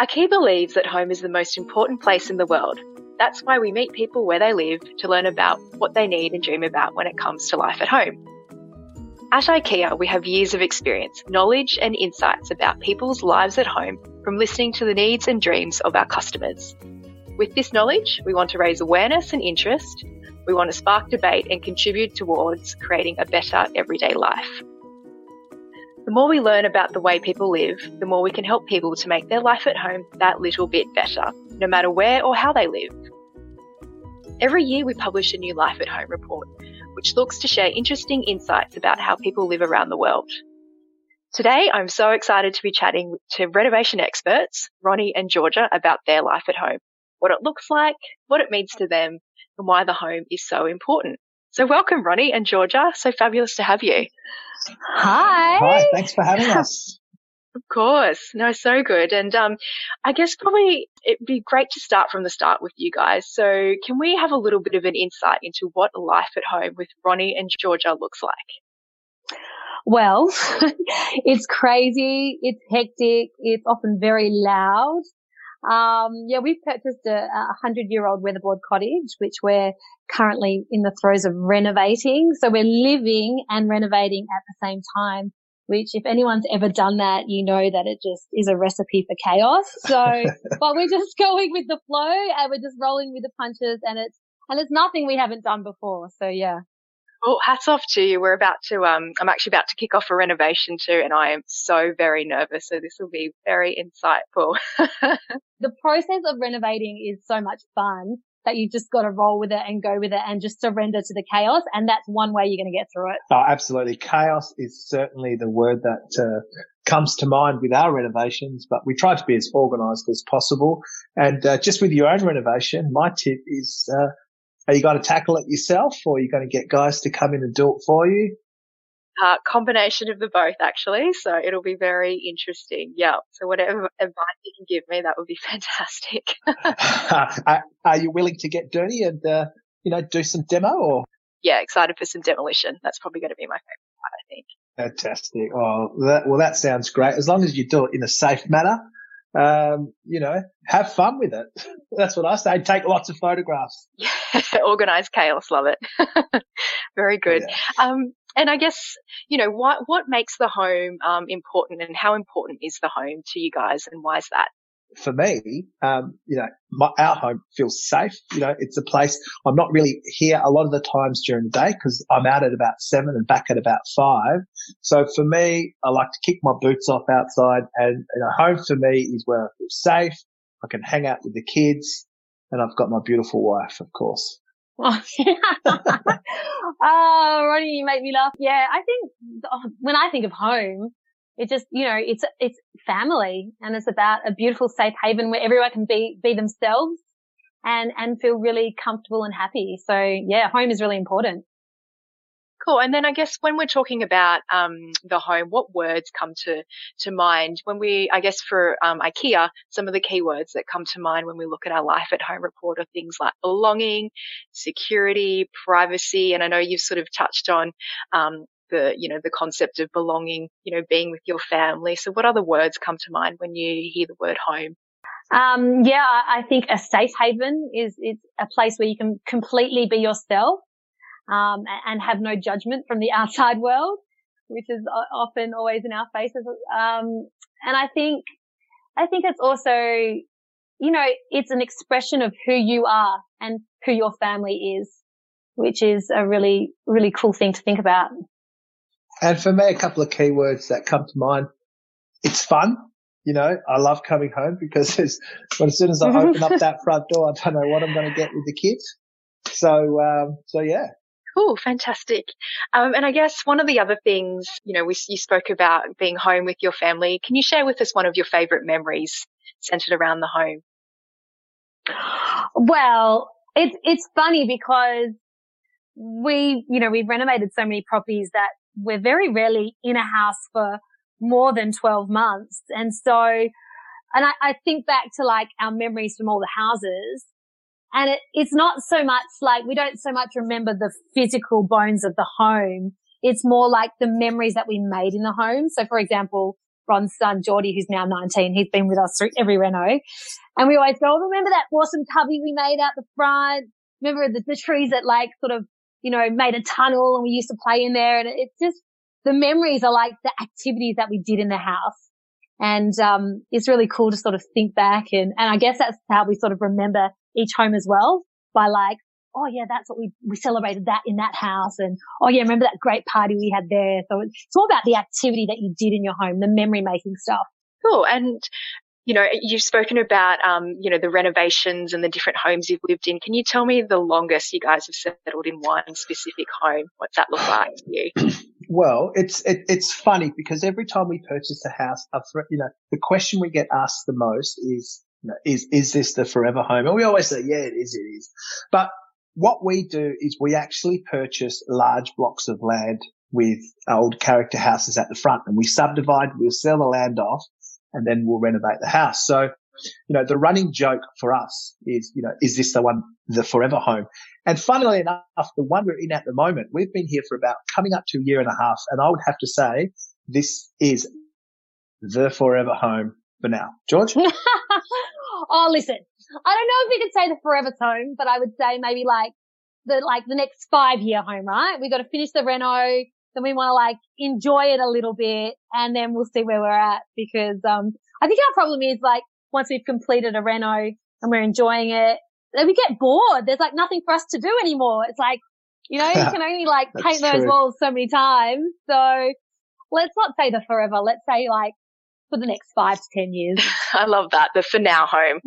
IKEA believes that home is the most important place in the world. That's why we meet people where they live to learn about what they need and dream about when it comes to life at home. At IKEA, we have years of experience, knowledge, and insights about people's lives at home from listening to the needs and dreams of our customers. With this knowledge, we want to raise awareness and interest. We want to spark debate and contribute towards creating a better everyday life. The more we learn about the way people live, the more we can help people to make their life at home that little bit better, no matter where or how they live. Every year we publish a new Life at Home report, which looks to share interesting insights about how people live around the world. Today, I'm so excited to be chatting to renovation experts, Ronnie and Georgia, about their life at home, what it looks like, what it means to them, and why the home is so important. So welcome, Ronnie and Georgia. So fabulous to have you. Hi. Hi, thanks for having us. Of course. No, so good. And um, I guess probably it'd be great to start from the start with you guys. So can we have a little bit of an insight into what life at home with Ronnie and Georgia looks like? Well, it's crazy. It's hectic. It's often very loud. Um, yeah, we've purchased a, a hundred year old weatherboard cottage, which we're currently in the throes of renovating. So we're living and renovating at the same time, which if anyone's ever done that, you know that it just is a recipe for chaos. So, but we're just going with the flow and we're just rolling with the punches and it's, and it's nothing we haven't done before. So yeah. Well, hats off to you. We're about to, um, I'm actually about to kick off a renovation too, and I am so very nervous. So this will be very insightful. the process of renovating is so much fun that you just got to roll with it and go with it and just surrender to the chaos. And that's one way you're going to get through it. Oh, absolutely. Chaos is certainly the word that uh, comes to mind with our renovations, but we try to be as organized as possible. And uh, just with your own renovation, my tip is uh, are you going to tackle it yourself or are you going to get guys to come in and do it for you? Uh, combination of the both, actually. So it'll be very interesting. Yeah. So whatever advice you can give me, that would be fantastic. are you willing to get dirty and, uh, you know, do some demo or? Yeah, excited for some demolition. That's probably going to be my favorite part, I think. Fantastic. Oh, that, well, that sounds great. As long as you do it in a safe manner um, you know, have fun with it. That's what I say. Take lots of photographs. Yeah, organized chaos. Love it. Very good. Yeah. Um, and I guess, you know, what, what makes the home, um, important and how important is the home to you guys and why is that? for me, um, you know, my, our home feels safe. You know, it's a place I'm not really here a lot of the times during the day because I'm out at about seven and back at about five. So for me, I like to kick my boots off outside and, you know, home for me is where I feel safe. I can hang out with the kids and I've got my beautiful wife, of course. oh, Ronnie, you make me laugh. Yeah, I think oh, when I think of home, it just, you know, it's, it's family and it's about a beautiful safe haven where everyone can be, be themselves and, and feel really comfortable and happy. So yeah, home is really important. Cool. And then I guess when we're talking about um, the home, what words come to to mind when we, I guess for um, IKEA, some of the keywords that come to mind when we look at our life at home report are things like belonging, security, privacy, and I know you've sort of touched on um, the, you know, the concept of belonging, you know, being with your family. So what other words come to mind when you hear the word home? Um, yeah, I think a safe haven is, is a place where you can completely be yourself, um, and have no judgment from the outside world, which is often always in our faces. Um, and I think, I think it's also, you know, it's an expression of who you are and who your family is, which is a really, really cool thing to think about. And for me, a couple of keywords that come to mind. It's fun. You know, I love coming home because as, well, as soon as I open up that front door, I don't know what I'm going to get with the kids. So, um, so yeah. Cool, fantastic. Um, and I guess one of the other things, you know, we, you spoke about being home with your family. Can you share with us one of your favorite memories centered around the home? Well, it's, it's funny because we, you know, we've renovated so many properties that we're very rarely in a house for more than 12 months. And so, and I, I think back to like our memories from all the houses and it, it's not so much like we don't so much remember the physical bones of the home. It's more like the memories that we made in the home. So for example, Ron's son, Geordie, who's now 19. He's been with us through every reno. And we always go, oh, remember that awesome cubby we made out the front? Remember the, the trees that like sort of, you know, made a tunnel and we used to play in there. And it's just, the memories are like the activities that we did in the house. And, um, it's really cool to sort of think back and, and I guess that's how we sort of remember each home as well by like, oh yeah, that's what we, we celebrated that in that house. And oh yeah, remember that great party we had there. So it's, it's all about the activity that you did in your home, the memory making stuff. Cool. And you know, you've spoken about, um, you know, the renovations and the different homes you've lived in. Can you tell me the longest you guys have settled in one specific home? What's that look like to you? Well, it's it, it's funny because every time we purchase a house, you know, the question we get asked the most is, you know, is is this the forever home? And we always say, yeah, it is, it is. But what we do is we actually purchase large blocks of land with old character houses at the front and we subdivide, we'll sell the land off and then we'll renovate the house. So, you know, the running joke for us is, you know, is this the one, the forever home? And funnily enough, the one we're in at the moment, we've been here for about coming up to a year and a half. And I would have to say this is the forever home for now. George? oh, listen, I don't know if we could say the forever home, but I would say maybe like the, like the next five year home, right? We got to finish the reno. Then we want to like enjoy it a little bit and then we'll see where we're at because, um, I think our problem is like once we've completed a reno and we're enjoying it, then we get bored. There's like nothing for us to do anymore. It's like, you know, you can only like paint those true. walls so many times. So let's not say the forever. Let's say like for the next five to 10 years. I love that. The for now home.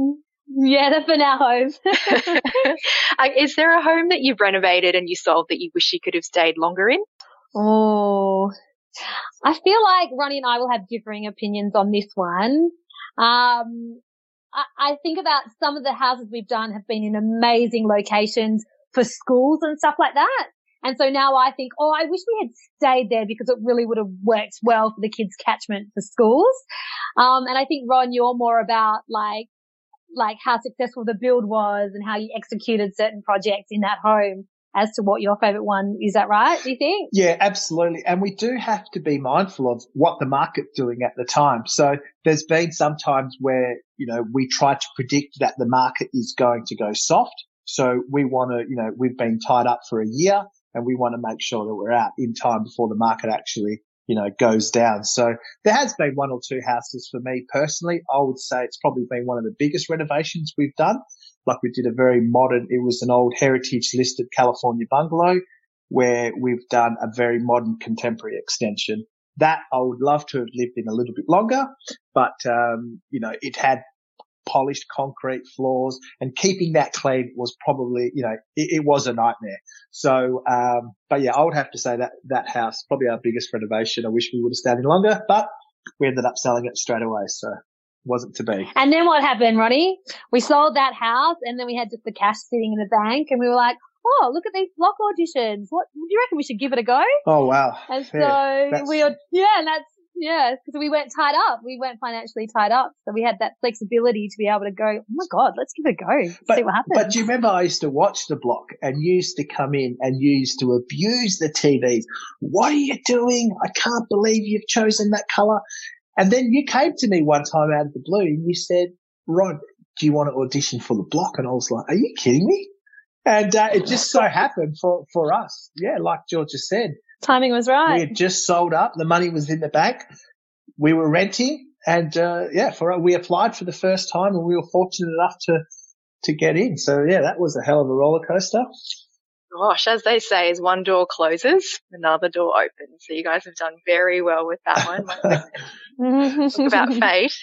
Yeah, the for now home. Uh, is there a home that you've renovated and you sold that you wish you could have stayed longer in? Oh, I feel like Ronnie and I will have differing opinions on this one. Um, I, I think about some of the houses we've done have been in amazing locations for schools and stuff like that. And so now I think, oh, I wish we had stayed there because it really would have worked well for the kids' catchment for schools. Um, and I think Ron, you're more about like, like how successful the build was and how you executed certain projects in that home as to what your favorite one is. That right? Do you think? Yeah, absolutely. And we do have to be mindful of what the market's doing at the time. So there's been some times where, you know, we try to predict that the market is going to go soft. So we want to, you know, we've been tied up for a year and we want to make sure that we're out in time before the market actually, you know, goes down. So there has been one or two houses for me personally. I would say it's probably been one of the biggest renovations we've done. Like we did a very modern, it was an old heritage listed California bungalow where we've done a very modern contemporary extension. That I would love to have lived in a little bit longer, but, um, you know, it had polished concrete floors and keeping that clean was probably, you know, it, it was a nightmare. So, um, but yeah, I would have to say that that house, probably our biggest renovation. I wish we would have stayed in longer, but we ended up selling it straight away. So wasn't to be. And then what happened, Ronnie? We sold that house and then we had just the cash sitting in the bank and we were like, oh, look at these block auditions. What do you reckon we should give it a go? Oh, wow. And so yeah, we yeah, and that's, yeah, because we weren't tied up. We weren't financially tied up. So we had that flexibility to be able to go, oh my God, let's give it a go. But, see what happens. But do you remember I used to watch the block and you used to come in and you used to abuse the TVs. What are you doing? I can't believe you've chosen that color. And then you came to me one time out of the blue and you said, Rod, do you want to audition for the block? And I was like, are you kidding me? And uh, it just so happened for, for us. Yeah, like George just said. Timing was right. We had just sold up. The money was in the bank. We were renting. And uh, yeah, for we applied for the first time and we were fortunate enough to to get in. So yeah, that was a hell of a roller coaster gosh, as they say, as one door closes, another door opens. So you guys have done very well with that one. Talk about fate.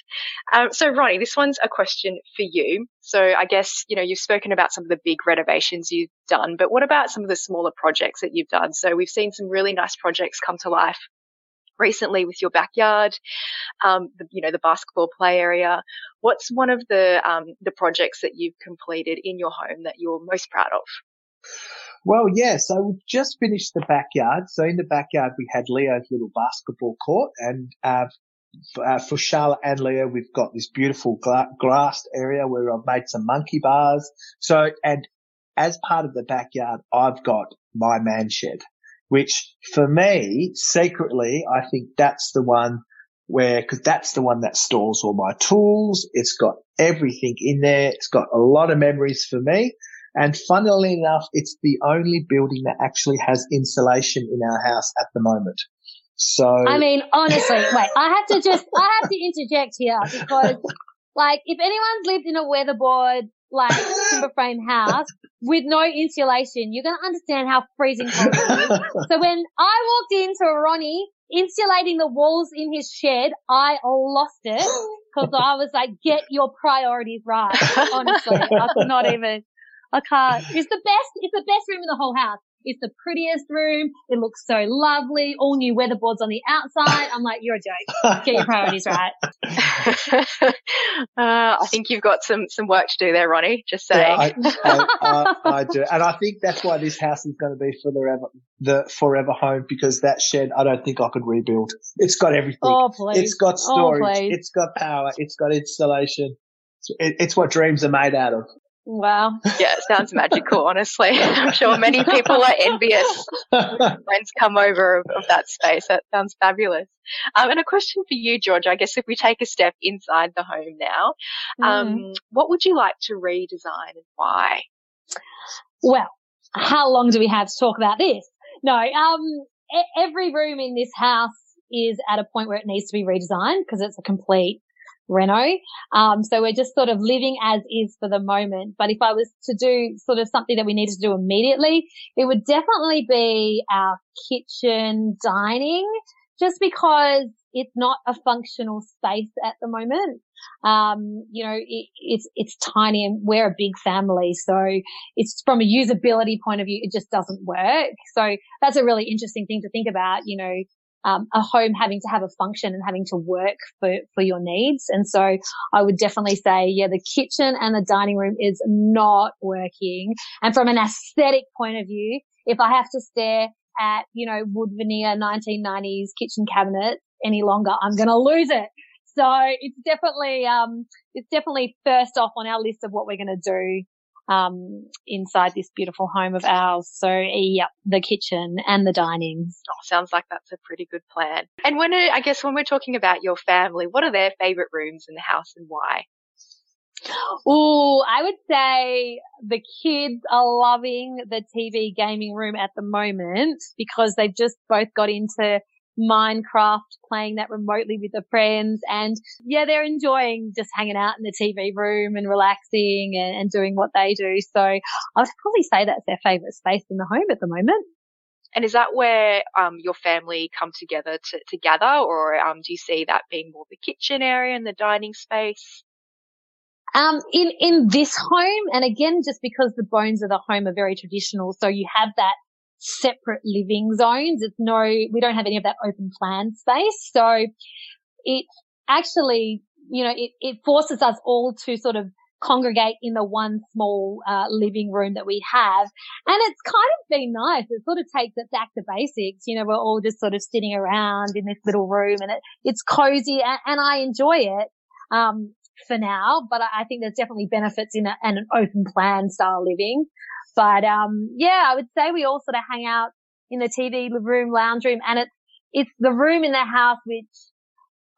Um, so Ronnie, this one's a question for you. So I guess, you know, you've spoken about some of the big renovations you've done, but what about some of the smaller projects that you've done? So we've seen some really nice projects come to life recently with your backyard, um, the, you know, the basketball play area. What's one of the, um, the projects that you've completed in your home that you're most proud of? Well, yes, I we just finished the backyard. So in the backyard, we had Leo's little basketball court and, uh, uh, for Charlotte and Leo, we've got this beautiful gla- grassed area where I've made some monkey bars. So, and as part of the backyard, I've got my man shed, which for me, secretly, I think that's the one where, cause that's the one that stores all my tools. It's got everything in there. It's got a lot of memories for me. And funnily enough, it's the only building that actually has insulation in our house at the moment. So I mean, honestly, wait, I have to just, I have to interject here because like if anyone's lived in a weatherboard like timber frame house with no insulation, you're going to understand how freezing cold it is. so when I walked into Ronnie insulating the walls in his shed, I lost it because I was like, get your priorities right. Honestly, I could not even, I can't. It's the best, it's the best room in the whole house. It's the prettiest room. It looks so lovely. All new weatherboards on the outside. I'm like, you're a joke. Get your priorities right. uh, I think you've got some some work to do there, Ronnie. Just saying. Yeah, I, I, I, I, do, and I think that's why this house is going to be for the forever, the forever home because that shed I don't think I could rebuild. It's got everything. Oh please. It's got Oh, storage. please. it's got power. It's got installation. It's, it, it's what dreams are made out of. Wow. Yeah, it sounds magical, honestly. I'm sure many people are envious friends come over of, that space. That sounds fabulous. Um, and a question for you, George. I guess if we take a step inside the home now, um, Mm. what would you like to redesign and why? Well, how long do we have to talk about this? No, um, every room in this house is at a point where it needs to be redesigned because it's a complete reno. Um, so we're just sort of living as is for the moment. But if I was to do sort of something that we needed to do immediately, it would definitely be our kitchen dining just because it's not a functional space at the moment. Um, you know, it, it's, it's tiny and we're a big family. So it's from a usability point of view, it just doesn't work. So that's a really interesting thing to think about, you know, um, a home having to have a function and having to work for, for your needs. And so I would definitely say, yeah, the kitchen and the dining room is not working. And from an aesthetic point of view, if I have to stare at, you know, wood veneer 1990s kitchen cabinets any longer, I'm going to lose it. So it's definitely, um, it's definitely first off on our list of what we're going to do um, inside this beautiful home of ours. So, yep, the kitchen and the dining. Oh, sounds like that's a pretty good plan. And when it, I guess when we're talking about your family, what are their favorite rooms in the house and why? Oh, I would say the kids are loving the TV gaming room at the moment because they've just both got into Minecraft, playing that remotely with their friends. And yeah, they're enjoying just hanging out in the TV room and relaxing and, and doing what they do. So I would probably say that's their favorite space in the home at the moment. And is that where um, your family come together to, to gather, or um, do you see that being more the kitchen area and the dining space? Um, in, in this home, and again, just because the bones of the home are very traditional, so you have that separate living zones. It's no, we don't have any of that open plan space. So it actually, you know, it, it forces us all to sort of congregate in the one small uh, living room that we have. And it's kind of been nice. It sort of takes it back to basics. You know, we're all just sort of sitting around in this little room and it, it's cozy and, and I enjoy it. Um, for now, but I think there's definitely benefits in a, an open plan style living. But, um, yeah, I would say we all sort of hang out in the TV room, lounge room, and it's, it's the room in the house which,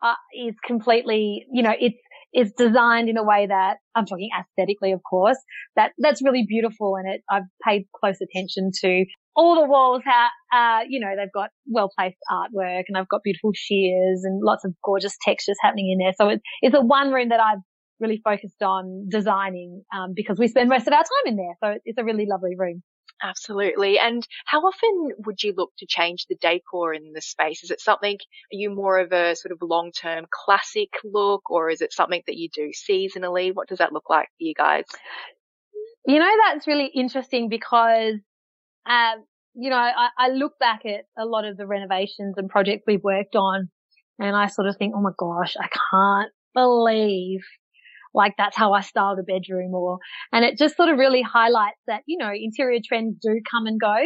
uh, is completely, you know, it's, it's designed in a way that I'm talking aesthetically, of course, that, that's really beautiful. And it, I've paid close attention to all the walls have, uh, you know, they've got well placed artwork and I've got beautiful sheers and lots of gorgeous textures happening in there. So it's, it's a one room that I've really focused on designing, um, because we spend most of our time in there. So it's a really lovely room. Absolutely. And how often would you look to change the decor in the space? Is it something, are you more of a sort of long term classic look or is it something that you do seasonally? What does that look like for you guys? You know, that's really interesting because, um, you know, I, I look back at a lot of the renovations and projects we've worked on and I sort of think, oh my gosh, I can't believe like that's how I style the bedroom or, and it just sort of really highlights that, you know, interior trends do come and go.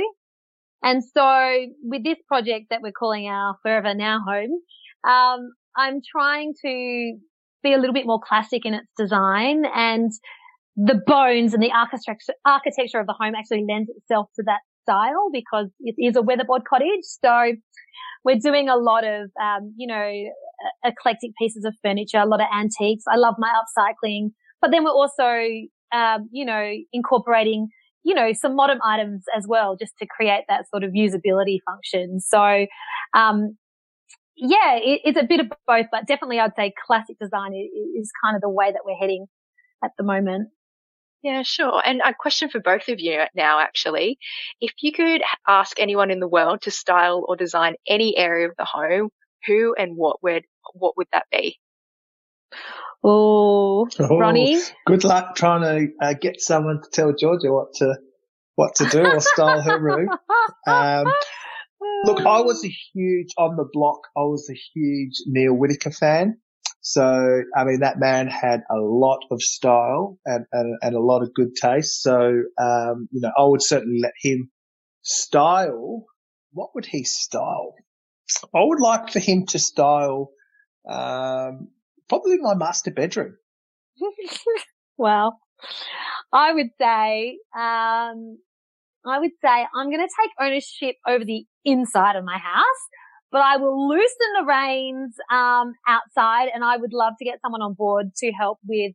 And so with this project that we're calling our Forever Now home, um, I'm trying to be a little bit more classic in its design and the bones and the architecture, architecture of the home actually lends itself to that style because it is a weatherboard cottage. So we're doing a lot of, um, you know, eclectic pieces of furniture, a lot of antiques. I love my upcycling, but then we're also, um, you know, incorporating, you know, some modern items as well, just to create that sort of usability function. So, um, yeah, it, it's a bit of both, but definitely I'd say classic design is, is kind of the way that we're heading at the moment. Yeah, sure. And a question for both of you now, actually. If you could ask anyone in the world to style or design any area of the home, who and what would, what would that be? Oh, oh Ronnie. Good luck trying to uh, get someone to tell Georgia what to, what to do or style her room. Um, look, I was a huge, on the block, I was a huge Neale Whitaker fan. So, I mean, that man had a lot of style and, and, and a lot of good taste. So, um, you know, I would certainly let him style. What would he style? I would like for him to style, um, probably my master bedroom. well, I would say, um, I would say I'm going to take ownership over the inside of my house but I will loosen the reins um, outside, and I would love to get someone on board to help with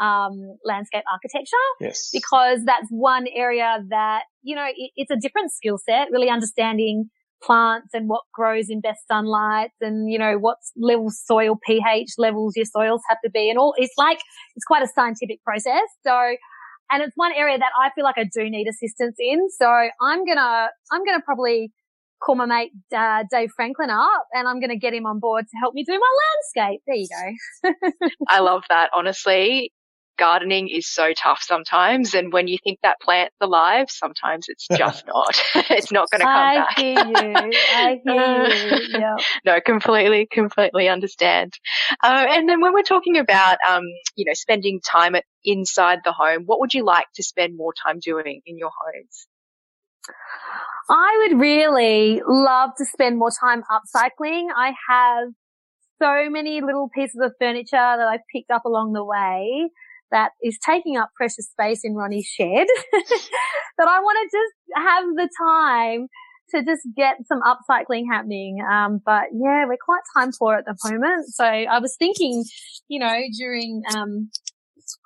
our um, landscape architecture. Yes. Because that's one area that, you know, it, it's a different skill set, really understanding plants and what grows in best sunlight and, you know, what level soil pH levels your soils have to be and all. It's like, it's quite a scientific process. So, and it's one area that I feel like I do need assistance in. So I'm gonna, I'm gonna probably call my mate uh, Dave Franklin up and I'm going to get him on board to help me do my landscape. There you go. I love that. Honestly, gardening is so tough sometimes. And when you think that plant's alive, sometimes it's just not. it's not going to come I back. I hear you. I hear you. Yep. no, completely, completely understand. Uh, and then when we're talking about, um, you know, spending time at, inside the home, what would you like to spend more time doing in your homes? I would really love to spend more time upcycling. I have so many little pieces of furniture that I've picked up along the way that is taking up precious space in Ronnie's shed that I want to just have the time to just get some upcycling happening. Um, but yeah, we're quite time poor at the moment. So I was thinking, you know, during, um,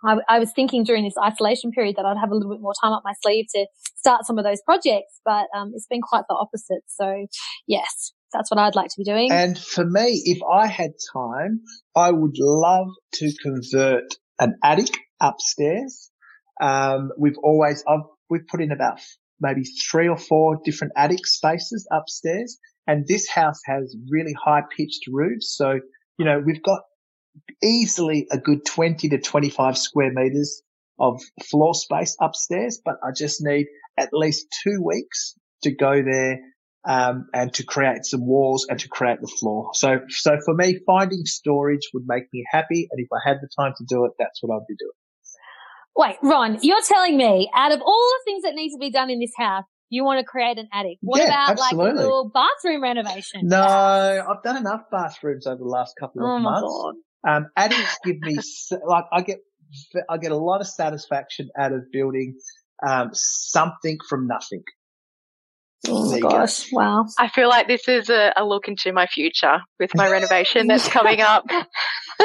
I, I, was thinking during this isolation period that I'd have a little bit more time up my sleeve to start some of those projects, but um, it's been quite the opposite. So yes, that's what I'd like to be doing. And for me, if I had time, I would love to convert an attic upstairs. Um, we've always, I've, we've put in about maybe three or four different attic spaces upstairs. And this house has really high pitched roofs. So, you know, we've got easily a good 20 to 25 square meters of floor space upstairs, but I just need at least two weeks to go there um, and to create some walls and to create the floor. So, so for me, finding storage would make me happy, and if I had the time to do it, that's what I'd be doing. Wait, Ron, you're telling me out of all the things that need to be done in this house, you want to create an attic. What yeah, about absolutely. like a little bathroom renovation? No, I've done enough bathrooms over the last couple of oh months. Um, attics give me like I get I get a lot of satisfaction out of building um, something from nothing. Oh my gosh! Go. Wow. I feel like this is a, a, look into my future with my renovation that's coming up.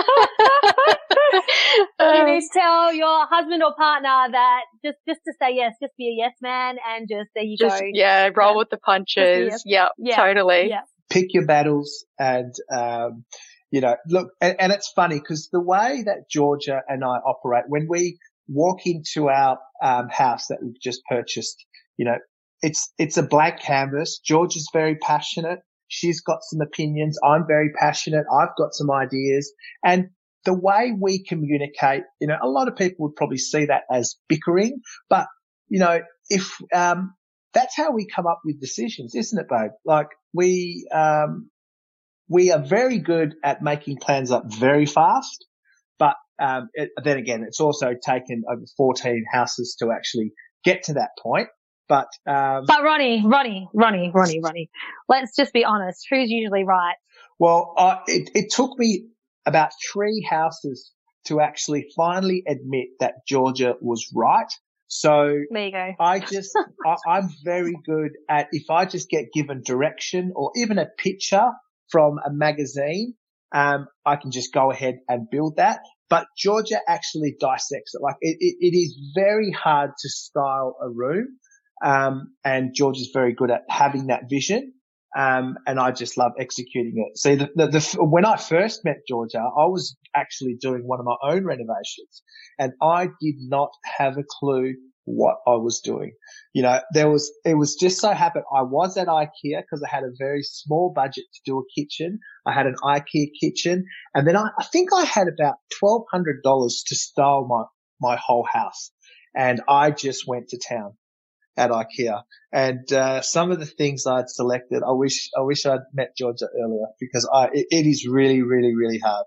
you need to tell your husband or partner that just just to say yes, just be a yes man, and just there you just, go. Yeah, roll yeah. with the punches. Yes. Yep, yeah, totally. Yeah. Pick your battles, and um, you know, look, and, and it's funny because the way that Georgia and I operate, when we walk into our um, house that we've just purchased, you know, it's it's a blank canvas. George is very passionate. She's got some opinions. I'm very passionate. I've got some ideas. And the way we communicate, you know, a lot of people would probably see that as bickering, but you know, if um, that's how we come up with decisions, isn't it, babe? Like we um, we are very good at making plans up very fast, but um, it, then again, it's also taken over 14 houses to actually get to that point. But um, but Ronnie, Ronnie, Ronnie, Ronnie, Ronnie. Let's just be honest. Who's usually right? Well, uh, it, it took me about three houses to actually finally admit that Georgia was right. So there you go. I just, I, am very good at if I just get given direction or even a picture from a magazine, um, I can just go ahead and build that. But Georgia actually dissects it. Like it, it, it is very hard to style a room. Um, and is very good at having that vision. Um, and I just love executing it. See, the, the, the, when I first met Georgia, I was actually doing one of my own renovations and I did not have a clue what I was doing. You know, there was, it was just so happened I was at IKEA because I had a very small budget to do a kitchen. I had an IKEA kitchen and then I, I think I had about $1,200 to style my, my whole house and I just went to town at IKEA. And uh, some of the things I'd selected, I wish I wish I'd met Georgia earlier because I it, it is really, really, really hard.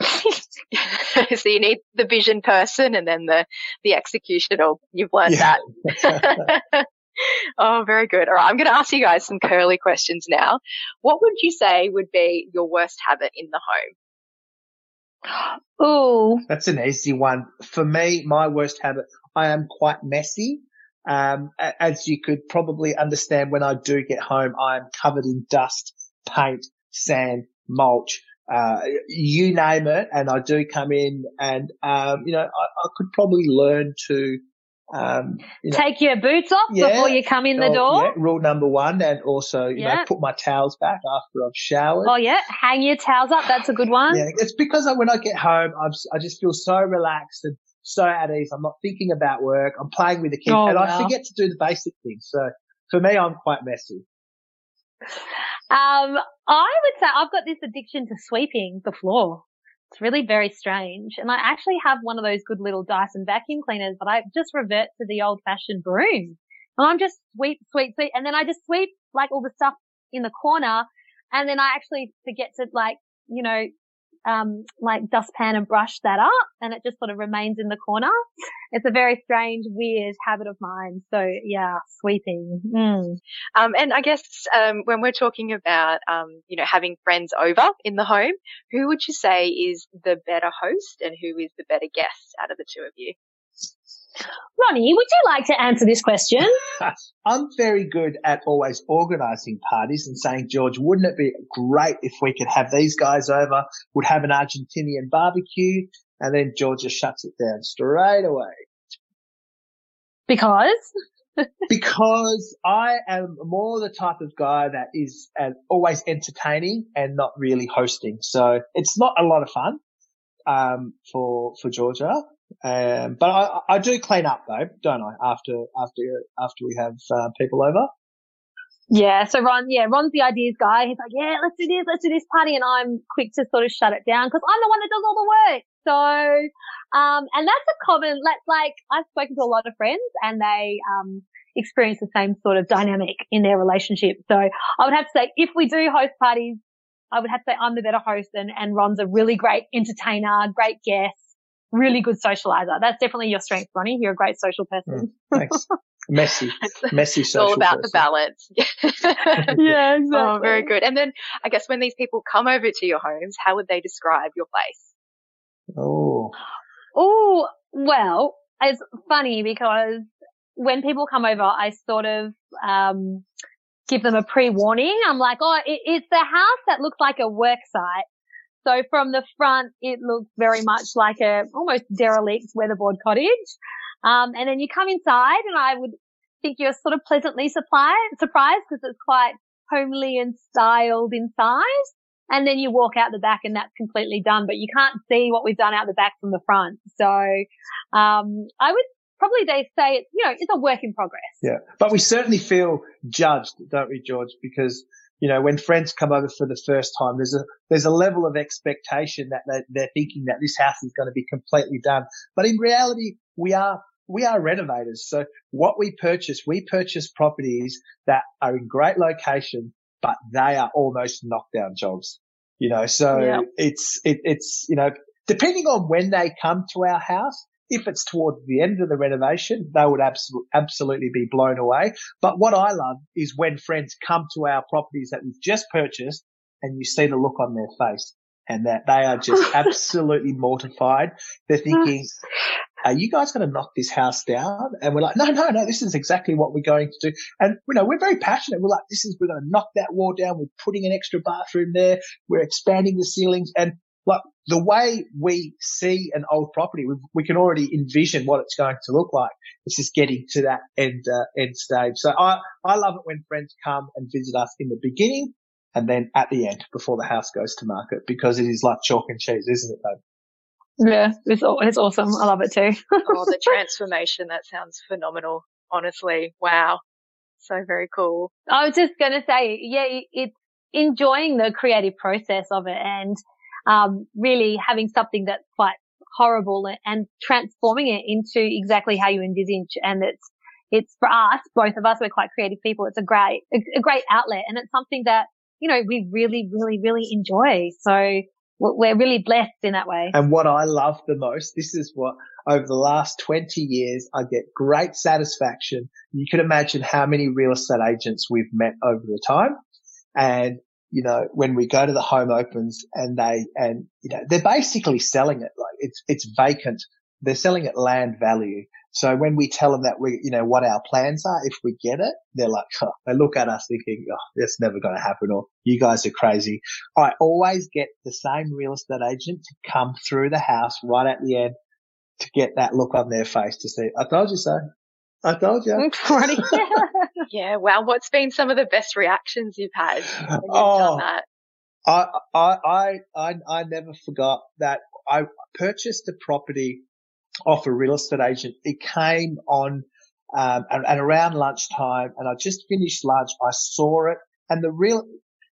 so you need the vision person and then the the executional. You've learned yeah. that. oh, very good. All right, I'm going to ask you guys some curly questions now. What would you say would be your worst habit in the home? Oh, that's an easy one. For me, my worst habit, I am quite messy. Um, as you could probably understand, when I do get home, I'm covered in dust, paint, sand, mulch, uh, you name it. And I do come in and, um, you know, I, I, could probably learn to, um, you know, take your boots off yeah, before you come in the door. Yeah, rule number one. And also, you yeah. know, put my towels back after I've showered. Oh yeah. Hang your towels up. That's a good one. Yeah. It's because I, when I get home, I'm, I just feel so relaxed and so at ease. I'm not thinking about work. I'm playing with the kids oh, and I forget to do the basic things. So for me, I'm quite messy. Um, I would say I've got this addiction to sweeping the floor. It's really very strange. And I actually have one of those good little Dyson vacuum cleaners, but I just revert to the old fashioned broom. And I'm just sweep, sweep, sweep. And then I just sweep like all the stuff in the corner. And then I actually forget to like, you know, um, like dustpan and brush that up and it just sort of remains in the corner. It's a very strange, weird habit of mine. So yeah, sweeping. Mm. Um, and I guess, um, when we're talking about, um, you know, having friends over in the home, who would you say is the better host and who is the better guest out of the two of you? Ronnie, would you like to answer this question? I'm very good at always organising parties and saying, George, wouldn't it be great if we could have these guys over, would have an Argentinian barbecue, and then George just shuts it down straight away. Because? because I am more the type of guy that is uh, always entertaining and not really hosting. So it's not a lot of fun um, for for Georgia. Um, but I, I do clean up though, don't I? After after after we have uh, people over. Yeah. So Ron, yeah, Ron's the ideas guy. He's like, yeah, let's do this, let's do this party, and I'm quick to sort of shut it down because I'm the one that does all the work. So, um, and that's a common. Like, like I've spoken to a lot of friends, and they um experience the same sort of dynamic in their relationship. So I would have to say, if we do host parties, I would have to say I'm the better host, and and Ron's a really great entertainer, great guest really good socializer. That's definitely your strength, Ronnie. You're a great social person. Mm, thanks. Messy, messy social. It's all about person. the balance. yeah, exactly. Oh, very good. And then I guess when these people come over to your homes, how would they describe your place? Oh. Oh, well, it's funny because when people come over, I sort of, um, give them a pre-warning. I'm like, oh, it, it's the house that looks like a work site so from the front, it looks very much like a almost derelict weatherboard cottage. Um, and then you come inside and I would think you're sort of pleasantly surprised because it's quite homely and styled inside. And then you walk out the back and that's completely done, but you can't see what we've done out the back from the front. So, um, I would probably they say it's, you know, it's a work in progress. Yeah. But we certainly feel judged, don't we, George? Because you know, when friends come over for the first time, there's a, there's a level of expectation that they're, they're thinking that this house is going to be completely done. But in reality, we are, we are renovators. So what we purchase, we purchase properties that are in great location, but they are almost knockdown jobs. You know, so yeah. it's, it, it's, you know, depending on when they come to our house, if it's towards the end of the renovation, they would absolutely, absolutely be blown away. But what I love is when friends come to our properties that we've just purchased and you see the look on their face and that they are just absolutely mortified. They're thinking, are you guys going to knock this house down? And we're like, no, no, no, this is exactly what we're going to do. And, you know, we're very passionate. We're like, this is, we're going to knock that wall down. We're putting an extra bathroom there. We're expanding the ceilings. And like the way we see an old property, we, we can already envision what it's going to look like. It's just getting to that end, uh, end stage. So I, I love it when friends come and visit us in the beginning and then at the end before the house goes to market because it is like chalk and cheese, isn't it though? Yeah, it's it's awesome. I love it too. oh, the transformation! That sounds phenomenal. Honestly, wow, so very cool. I was just gonna say, yeah, it's enjoying the creative process of it and um, really having something that's quite horrible and transforming it into exactly how you envisage. And it's it's for us, both of us, we're quite creative people. It's a great a great outlet, and it's something that you know we really, really, really enjoy. So we're really blessed in that way. And what I love the most, this is what over the last 20 years, I get great satisfaction. You can imagine how many real estate agents we've met over the time. And, you know, when we go to the home opens and they, and, you know, they're basically selling it like it's, it's vacant. They're selling it land value. So when we tell them that we, you know, what our plans are, if we get it, they're like, they look at us thinking, oh, that's never going to happen or you guys are crazy. I always get the same real estate agent to come through the house right at the end to get that look on their face to say, I told you so. I told you. yeah. yeah. Wow. What's been some of the best reactions you've had when you've oh, done that? I, I, I, I, I never forgot that I purchased a property off a real estate agent. It came on um, and, and, around lunchtime, and I just finished lunch. I saw it, and the real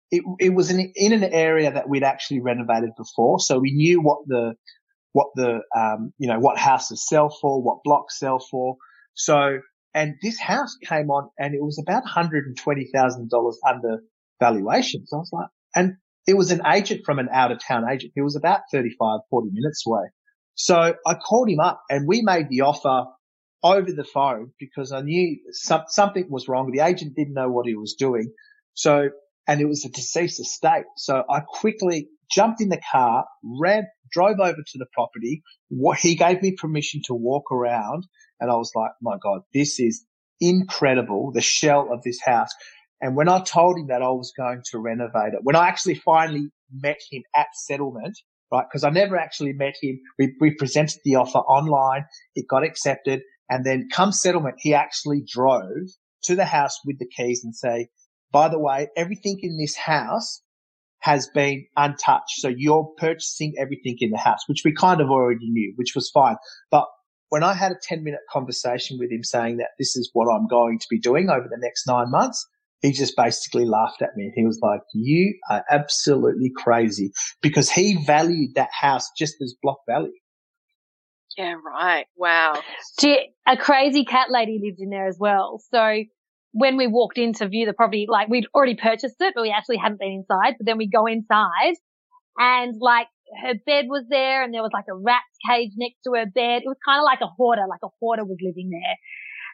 it, it was in, in an area that we'd actually renovated before, so we knew what the what the um, you know what houses sell for, what blocks sell for. So, and this house came on, and it was about one hundred and twenty thousand dollars under valuation. So I was like, and it was an agent from an out of town agent. He was about 35, 40 minutes away. So I called him up and we made the offer over the phone because I knew some, something was wrong. The agent didn't know what he was doing. So, and it was a deceased estate. So I quickly jumped in the car, ran, drove over to the property. What he gave me permission to walk around and I was like, my God, this is incredible. The shell of this house. And when I told him that I was going to renovate it, when I actually finally met him at settlement, right? Because I never actually met him. We, we presented the offer online. It got accepted. And then come settlement, he actually drove to the house with the keys and say, by the way, everything in this house has been untouched. So you're purchasing everything in the house, which we kind of already knew, which was fine. But when I had a 10 minute conversation with him saying that this is what I'm going to be doing over the next nine months, he just basically laughed at me. He was like, you are absolutely crazy because he valued that house just as block value. Yeah, right. Wow. a crazy cat lady lived in there as well. So when we walked in to view the property, like we'd already purchased it, but we actually hadn't been inside. But then we go inside and like her bed was there and there was like a rat cage next to her bed. It was kind of like a hoarder, like a hoarder was living there.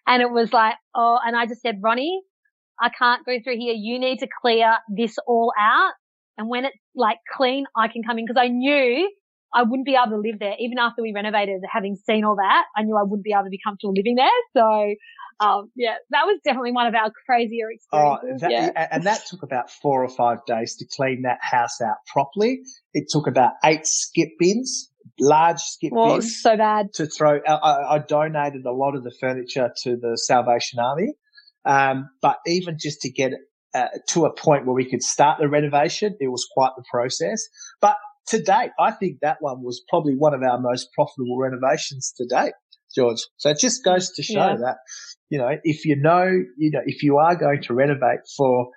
And it was like, oh, and I just said, Ronnie, I can't go through here. You need to clear this all out. And when it's like clean, I can come in because I knew I wouldn't be able to live there. Even after we renovated, having seen all that, I knew I wouldn't be able to be comfortable living there. So, um, yeah, that was definitely one of our crazier oh, experiences. Oh, that, yeah. And that took about four or five days to clean that house out properly. It took about eight skip bins, large skip well, bins. so bad. To throw, I, I donated a lot of the furniture to the Salvation Army. Um, but even just to get uh, to a point where we could start the renovation, it was quite the process. But to date, I think that one was probably one of our most profitable renovations to date, George. So it just goes to show yeah. that, you know, if you know, you know, if you are going to renovate for,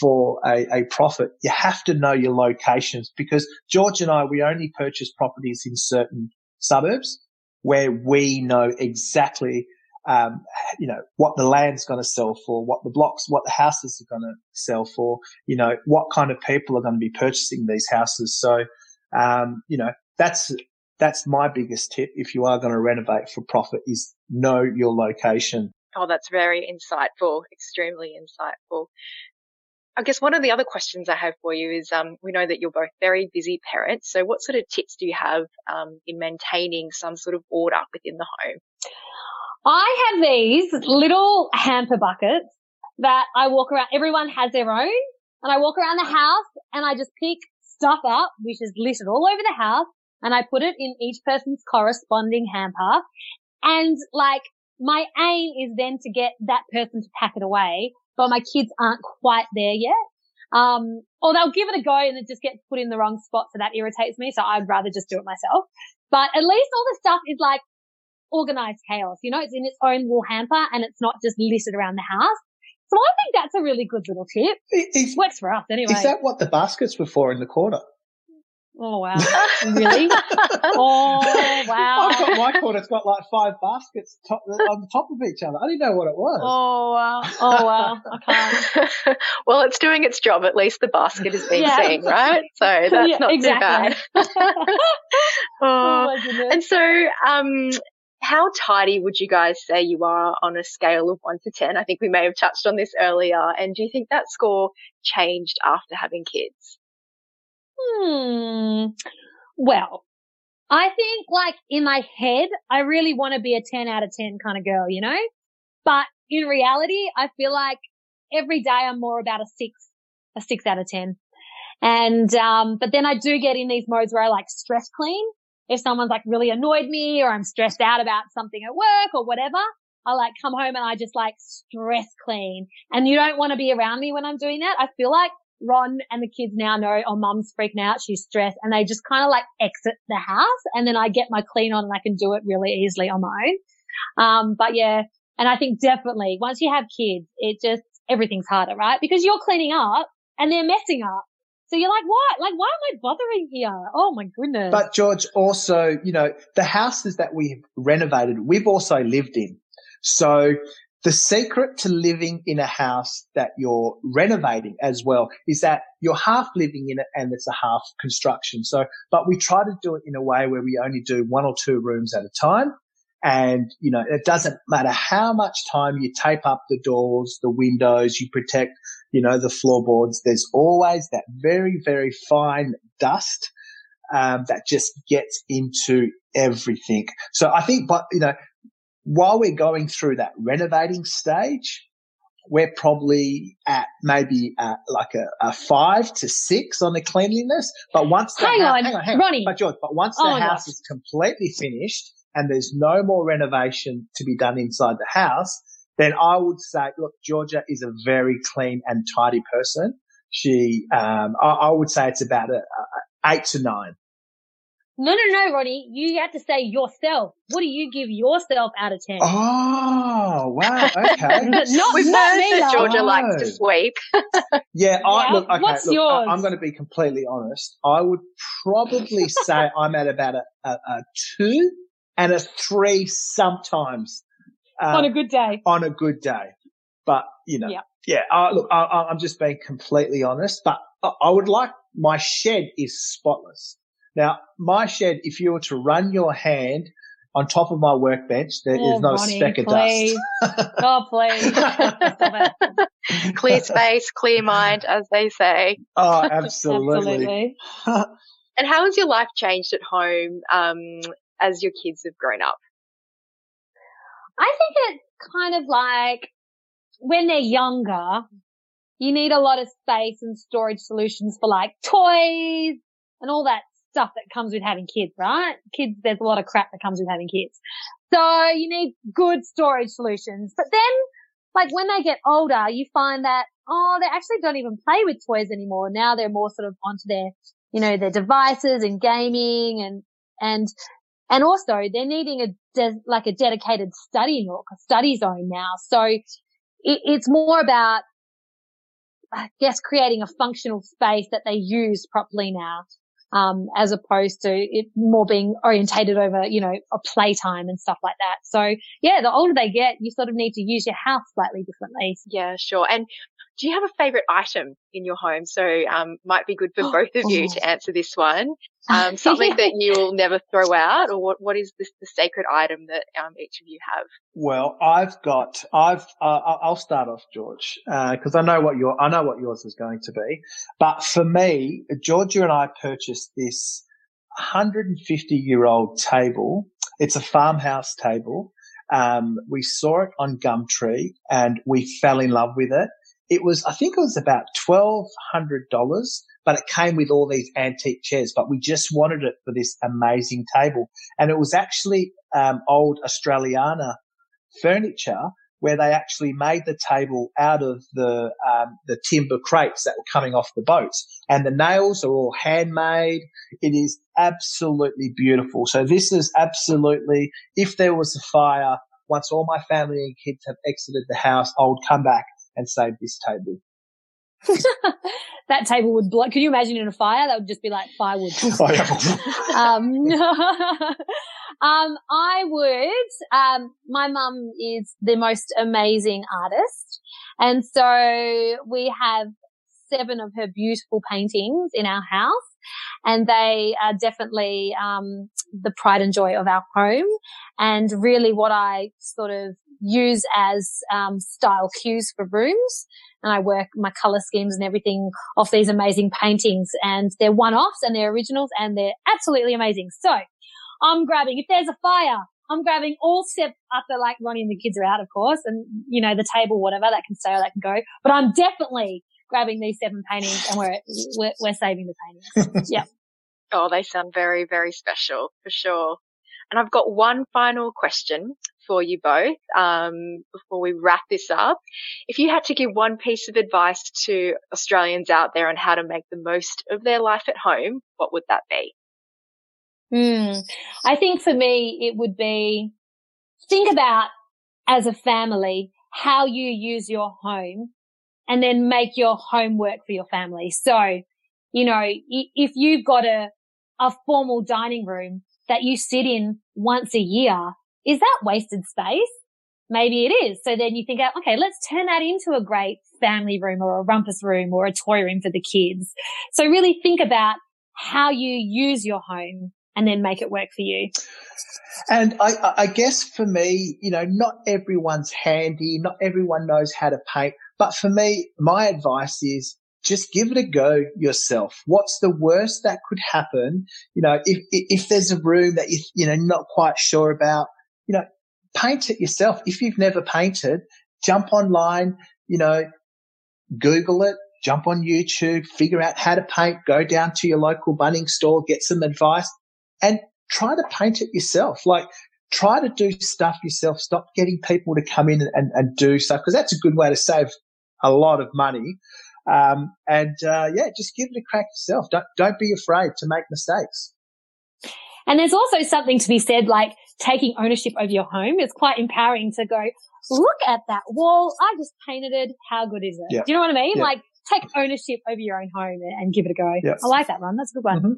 for a, a profit, you have to know your locations because George and I, we only purchase properties in certain suburbs where we know exactly um, you know, what the land's going to sell for, what the blocks, what the houses are going to sell for, you know, what kind of people are going to be purchasing these houses. So, um, you know, that's, that's my biggest tip. If you are going to renovate for profit is know your location. Oh, that's very insightful, extremely insightful. I guess one of the other questions I have for you is, um, we know that you're both very busy parents. So what sort of tips do you have, um, in maintaining some sort of order within the home? I have these little hamper buckets that I walk around. Everyone has their own and I walk around the house and I just pick stuff up, which is littered all over the house and I put it in each person's corresponding hamper. And like my aim is then to get that person to pack it away, but my kids aren't quite there yet. Um, or they'll give it a go and it just gets put in the wrong spot. So that irritates me. So I'd rather just do it myself. But at least all the stuff is like organized chaos. You know, it's in its own little hamper and it's not just littered around the house. So I think that's a really good little tip. It Works for us anyway. Is that what the baskets were for in the corner? Oh wow! really? oh wow! I've got my corner. It's got like five baskets top, on the top of each other. I didn't know what it was. Oh wow! Oh wow! I can't. well, it's doing its job. At least the basket is being yeah. seen, right? So that's yeah, not exactly. too bad. oh, oh and so, um, how tidy would you guys say you are on a scale of one to 10? I think we may have touched on this earlier. And do you think that score changed after having kids? Hmm. Well, I think like in my head, I really want to be a 10 out of 10 kind of girl, you know? But in reality, I feel like every day I'm more about a six, a six out of 10. And, um, but then I do get in these modes where I like stress clean. If someone's like really annoyed me or I'm stressed out about something at work or whatever, I like come home and I just like stress clean. And you don't want to be around me when I'm doing that. I feel like Ron and the kids now know, oh, mum's freaking out. She's stressed and they just kind of like exit the house and then I get my clean on and I can do it really easily on my own. Um, but yeah. And I think definitely once you have kids, it just, everything's harder, right? Because you're cleaning up and they're messing up. So you're like, what? Like, why am I bothering here? Oh my goodness. But George, also, you know, the houses that we've renovated, we've also lived in. So the secret to living in a house that you're renovating as well is that you're half living in it and it's a half construction. So, but we try to do it in a way where we only do one or two rooms at a time. And, you know, it doesn't matter how much time you tape up the doors, the windows, you protect, you know, the floorboards. There's always that very, very fine dust um, that just gets into everything. So I think, but, you know, while we're going through that renovating stage, we're probably at maybe uh, like a, a, five to six on the cleanliness. But once the hang, on, hang on, hang on, Ronnie. But George, but once oh the house is completely finished and there's no more renovation to be done inside the house, then I would say, look, Georgia is a very clean and tidy person. She, um, I, I, would say it's about a, a eight to nine. No, no, no, Ronnie. You have to say yourself. What do you give yourself out of 10? Oh, wow. Okay. not, We've not me, that Georgia oh. likes to sweep. yeah, I, look, okay, What's look, yours? I, am going to be completely honest. I would probably say I'm at about a, a, a, two and a three sometimes. Um, on a good day. On a good day. But, you know, yeah, uh, look, I, am just being completely honest, but I, I would like my shed is spotless. Now, my shed, if you were to run your hand on top of my workbench, there oh, is no Ronnie, speck of please. dust. oh, please. clear space, clear mind, as they say. Oh, absolutely. absolutely. and how has your life changed at home um, as your kids have grown up? I think it's kind of like when they're younger, you need a lot of space and storage solutions for like toys and all that stuff that comes with having kids, right? Kids, there's a lot of crap that comes with having kids. So you need good storage solutions. But then, like when they get older, you find that, oh, they actually don't even play with toys anymore. Now they're more sort of onto their, you know, their devices and gaming and, and, and also they're needing a, de- like a dedicated study nook, a study zone now. So it, it's more about, I guess, creating a functional space that they use properly now um, as opposed to it more being orientated over, you know, a playtime and stuff like that. So yeah, the older they get, you sort of need to use your house slightly differently. Yeah, sure. And do you have a favorite item in your home? So, um, might be good for both of you to answer this one. Um, something that you will never throw out or what, what is this, the sacred item that, um, each of you have? Well, I've got, I've, uh, I'll start off, George, uh, cause I know what your, I know what yours is going to be. But for me, Georgia and I purchased this 150 year old table. It's a farmhouse table. Um, we saw it on Gumtree and we fell in love with it. It was, I think it was about $1,200, but it came with all these antique chairs, but we just wanted it for this amazing table. And it was actually, um, old Australiana furniture where they actually made the table out of the um, the timber crates that were coming off the boats, and the nails are all handmade. It is absolutely beautiful. So this is absolutely, if there was a fire, once all my family and kids have exited the house, I would come back and save this table. that table would blow. Could you imagine in a fire? That would just be like firewood. Um, um, I would. Um, my mum is the most amazing artist, and so we have seven of her beautiful paintings in our house. And they are definitely um, the pride and joy of our home, and really what I sort of use as um, style cues for rooms and I work my color schemes and everything off these amazing paintings and they're one-offs and they're originals and they're absolutely amazing. So I'm grabbing, if there's a fire, I'm grabbing all step after like Ronnie and the kids are out, of course, and you know, the table, whatever, that can stay or that can go. But I'm definitely grabbing these seven paintings and we're, we're, we're saving the paintings. yeah. Oh, they sound very, very special for sure. And I've got one final question for you both um, before we wrap this up. If you had to give one piece of advice to Australians out there on how to make the most of their life at home, what would that be? Hmm. I think for me, it would be think about as a family how you use your home and then make your home work for your family. So, you know, if you've got a, a formal dining room that you sit in once a year, is that wasted space? Maybe it is. So then you think, uh, okay, let's turn that into a great family room or a rumpus room or a toy room for the kids. So really think about how you use your home and then make it work for you. And I, I, guess for me, you know, not everyone's handy, not everyone knows how to paint. But for me, my advice is just give it a go yourself. What's the worst that could happen? You know, if, if there's a room that you, you know, not quite sure about, you know, paint it yourself. If you've never painted, jump online, you know, Google it, jump on YouTube, figure out how to paint, go down to your local Bunnings store, get some advice and try to paint it yourself. Like try to do stuff yourself. Stop getting people to come in and, and do stuff because that's a good way to save a lot of money. Um, and uh, yeah, just give it a crack yourself. Don't don't be afraid to make mistakes. And there's also something to be said, like taking ownership over your home. It's quite empowering to go, look at that wall. I just painted it. How good is it? Do you know what I mean? Like take ownership over your own home and give it a go. I like that one. That's a good one. Mm-hmm.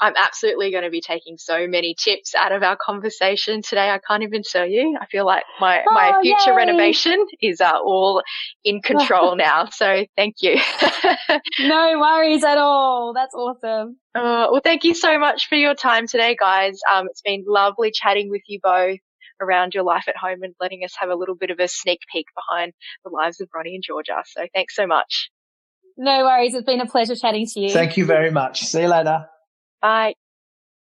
I'm absolutely going to be taking so many tips out of our conversation today. I can't even tell you. I feel like my, oh, my future yay. renovation is uh, all in control now. So thank you. no worries at all. That's awesome. Uh, well, thank you so much for your time today, guys. Um, it's been lovely chatting with you both around your life at home and letting us have a little bit of a sneak peek behind the lives of Ronnie and Georgia. So thanks so much. No worries. It's been a pleasure chatting to you. Thank you very much. See you later. Bye.